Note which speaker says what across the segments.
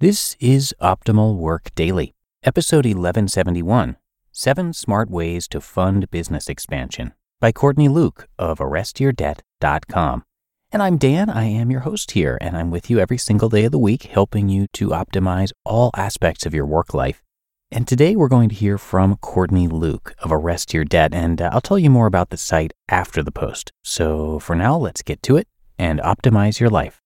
Speaker 1: This is Optimal Work Daily, episode 1171 Seven Smart Ways to Fund Business Expansion by Courtney Luke of ArrestYourDebt.com. And I'm Dan, I am your host here, and I'm with you every single day of the week, helping you to optimize all aspects of your work life. And today we're going to hear from Courtney Luke of Arrest Your Debt, and uh, I'll tell you more about the site after the post. So for now, let's get to it and optimize your life.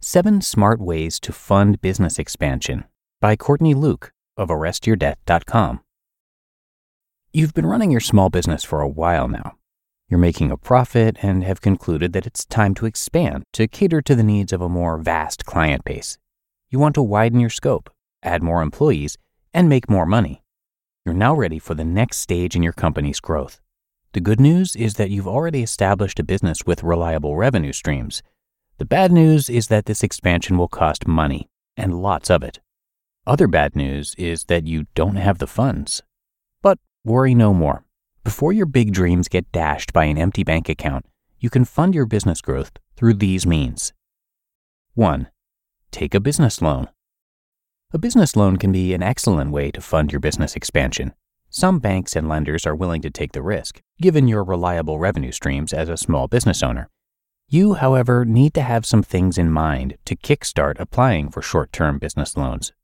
Speaker 1: Seven Smart Ways to Fund Business Expansion by Courtney Luke of ArrestYourDebt.com. You've been running your small business for a while now. You're making a profit and have concluded that it's time to expand to cater to the needs of a more vast client base. You want to widen your scope, add more employees, and make more money. You're now ready for the next stage in your company's growth. The good news is that you've already established a business with reliable revenue streams the bad news is that this expansion will cost money, and lots of it. Other bad news is that you don't have the funds. But worry no more. Before your big dreams get dashed by an empty bank account, you can fund your business growth through these means. 1. Take a business loan. A business loan can be an excellent way to fund your business expansion. Some banks and lenders are willing to take the risk, given your reliable revenue streams as a small business owner. You, however, need to have some things in mind to kickstart applying for short term business loans.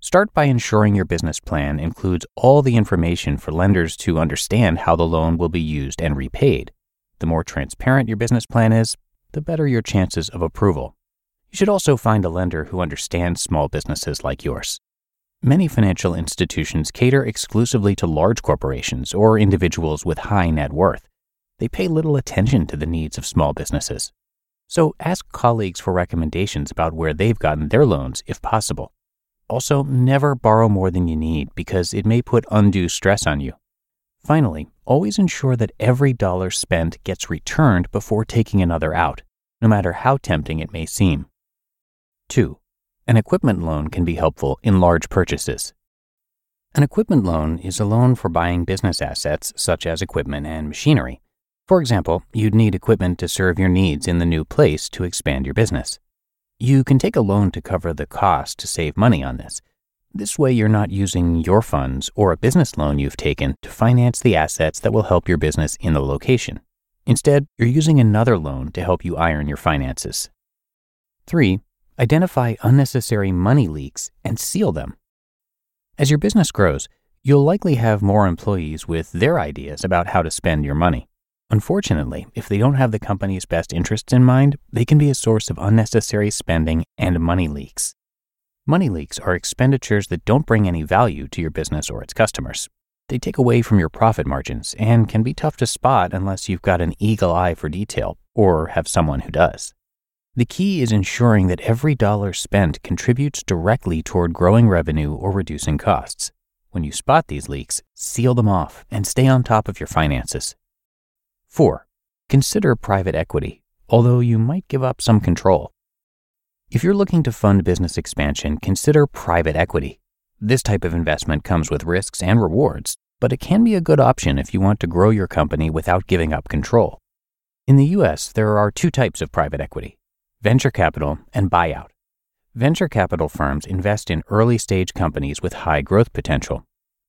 Speaker 1: Start by ensuring your business plan includes all the information for lenders to understand how the loan will be used and repaid. The more transparent your business plan is, the better your chances of approval. You should also find a lender who understands small businesses like yours. Many financial institutions cater exclusively to large corporations or individuals with high net worth they pay little attention to the needs of small businesses. So ask colleagues for recommendations about where they've gotten their loans if possible. Also, never borrow more than you need because it may put undue stress on you. Finally, always ensure that every dollar spent gets returned before taking another out, no matter how tempting it may seem. 2. An equipment loan can be helpful in large purchases. An equipment loan is a loan for buying business assets such as equipment and machinery for example, you'd need equipment to serve your needs in the new place to expand your business. You can take a loan to cover the cost to save money on this. This way, you're not using your funds or a business loan you've taken to finance the assets that will help your business in the location. Instead, you're using another loan to help you iron your finances. 3. Identify unnecessary money leaks and seal them. As your business grows, you'll likely have more employees with their ideas about how to spend your money. Unfortunately, if they don't have the company's best interests in mind, they can be a source of unnecessary spending and money leaks. Money leaks are expenditures that don't bring any value to your business or its customers. They take away from your profit margins and can be tough to spot unless you've got an eagle eye for detail or have someone who does. The key is ensuring that every dollar spent contributes directly toward growing revenue or reducing costs. When you spot these leaks, seal them off and stay on top of your finances. 4. Consider private equity, although you might give up some control. If you're looking to fund business expansion, consider private equity. This type of investment comes with risks and rewards, but it can be a good option if you want to grow your company without giving up control. In the US, there are two types of private equity venture capital and buyout. Venture capital firms invest in early stage companies with high growth potential.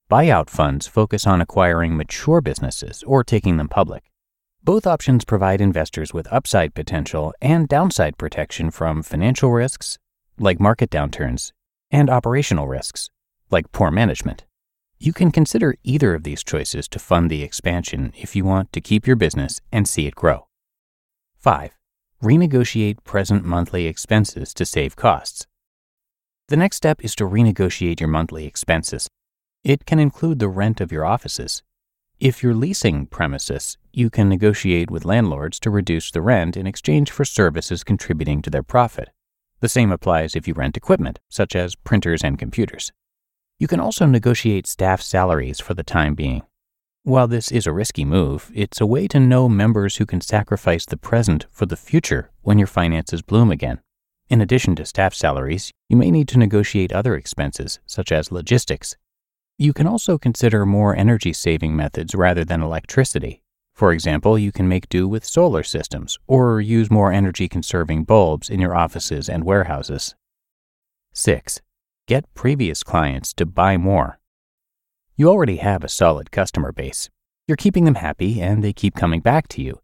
Speaker 1: Buyout funds focus on acquiring mature businesses or taking them public. Both options provide investors with upside potential and downside protection from financial risks, like market downturns, and operational risks, like poor management. You can consider either of these choices to fund the expansion if you want to keep your business and see it grow. 5. Renegotiate present monthly expenses to save costs. The next step is to renegotiate your monthly expenses. It can include the rent of your offices, if you're leasing premises, you can negotiate with landlords to reduce the rent in exchange for services contributing to their profit. The same applies if you rent equipment, such as printers and computers. You can also negotiate staff salaries for the time being. While this is a risky move, it's a way to know members who can sacrifice the present for the future when your finances bloom again. In addition to staff salaries, you may need to negotiate other expenses, such as logistics, you can also consider more energy saving methods rather than electricity. For example, you can make do with solar systems or use more energy conserving bulbs in your offices and warehouses. 6. Get previous clients to buy more. You already have a solid customer base. You're keeping them happy and they keep coming back to you.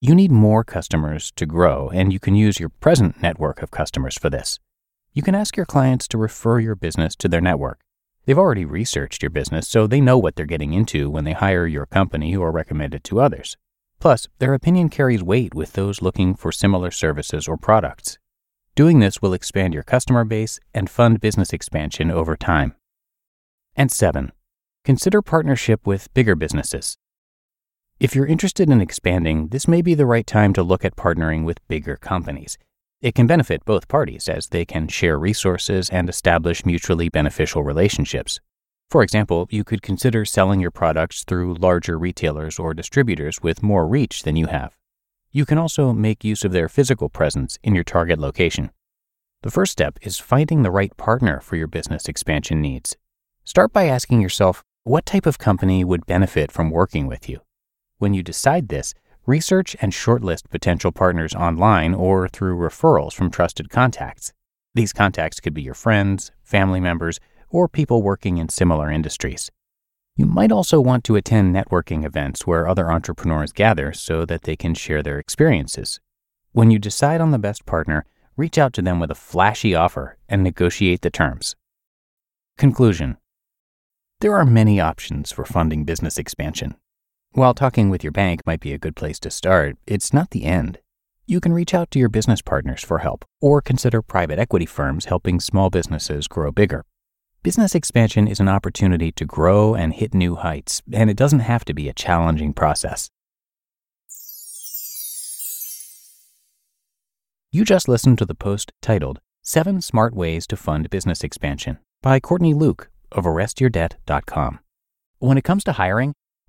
Speaker 1: You need more customers to grow, and you can use your present network of customers for this. You can ask your clients to refer your business to their network. They've already researched your business, so they know what they're getting into when they hire your company or recommend it to others. Plus, their opinion carries weight with those looking for similar services or products. Doing this will expand your customer base and fund business expansion over time. And seven, consider partnership with bigger businesses. If you're interested in expanding, this may be the right time to look at partnering with bigger companies. It can benefit both parties as they can share resources and establish mutually beneficial relationships. For example, you could consider selling your products through larger retailers or distributors with more reach than you have. You can also make use of their physical presence in your target location. The first step is finding the right partner for your business expansion needs. Start by asking yourself what type of company would benefit from working with you? When you decide this, research and shortlist potential partners online or through referrals from trusted contacts. These contacts could be your friends, family members, or people working in similar industries. You might also want to attend networking events where other entrepreneurs gather so that they can share their experiences. When you decide on the best partner, reach out to them with a flashy offer and negotiate the terms. Conclusion There are many options for funding business expansion. While talking with your bank might be a good place to start, it's not the end. You can reach out to your business partners for help or consider private equity firms helping small businesses grow bigger. Business expansion is an opportunity to grow and hit new heights, and it doesn't have to be a challenging process. You just listened to the post titled Seven Smart Ways to Fund Business Expansion by Courtney Luke of ArrestYourDebt.com. When it comes to hiring,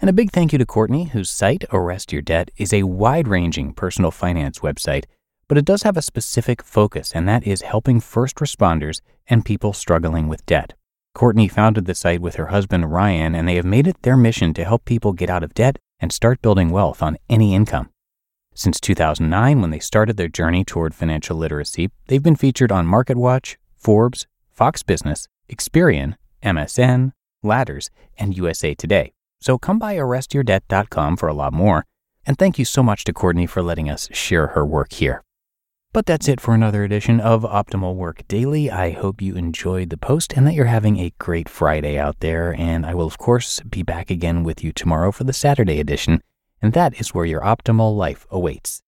Speaker 1: And a big thank you to Courtney, whose site, Arrest Your Debt, is a wide ranging personal finance website, but it does have a specific focus, and that is helping first responders and people struggling with debt. Courtney founded the site with her husband Ryan, and they have made it their mission to help people get out of debt and start building wealth on any income. Since 2009, when they started their journey toward financial literacy, they've been featured on MarketWatch, Forbes, Fox Business, Experian, MSN, Ladders, and USA Today. So come by arrestyourdebt.com for a lot more. And thank you so much to Courtney for letting us share her work here. But that's it for another edition of Optimal Work Daily. I hope you enjoyed the post and that you're having a great Friday out there. And I will, of course, be back again with you tomorrow for the Saturday edition. And that is where your optimal life awaits.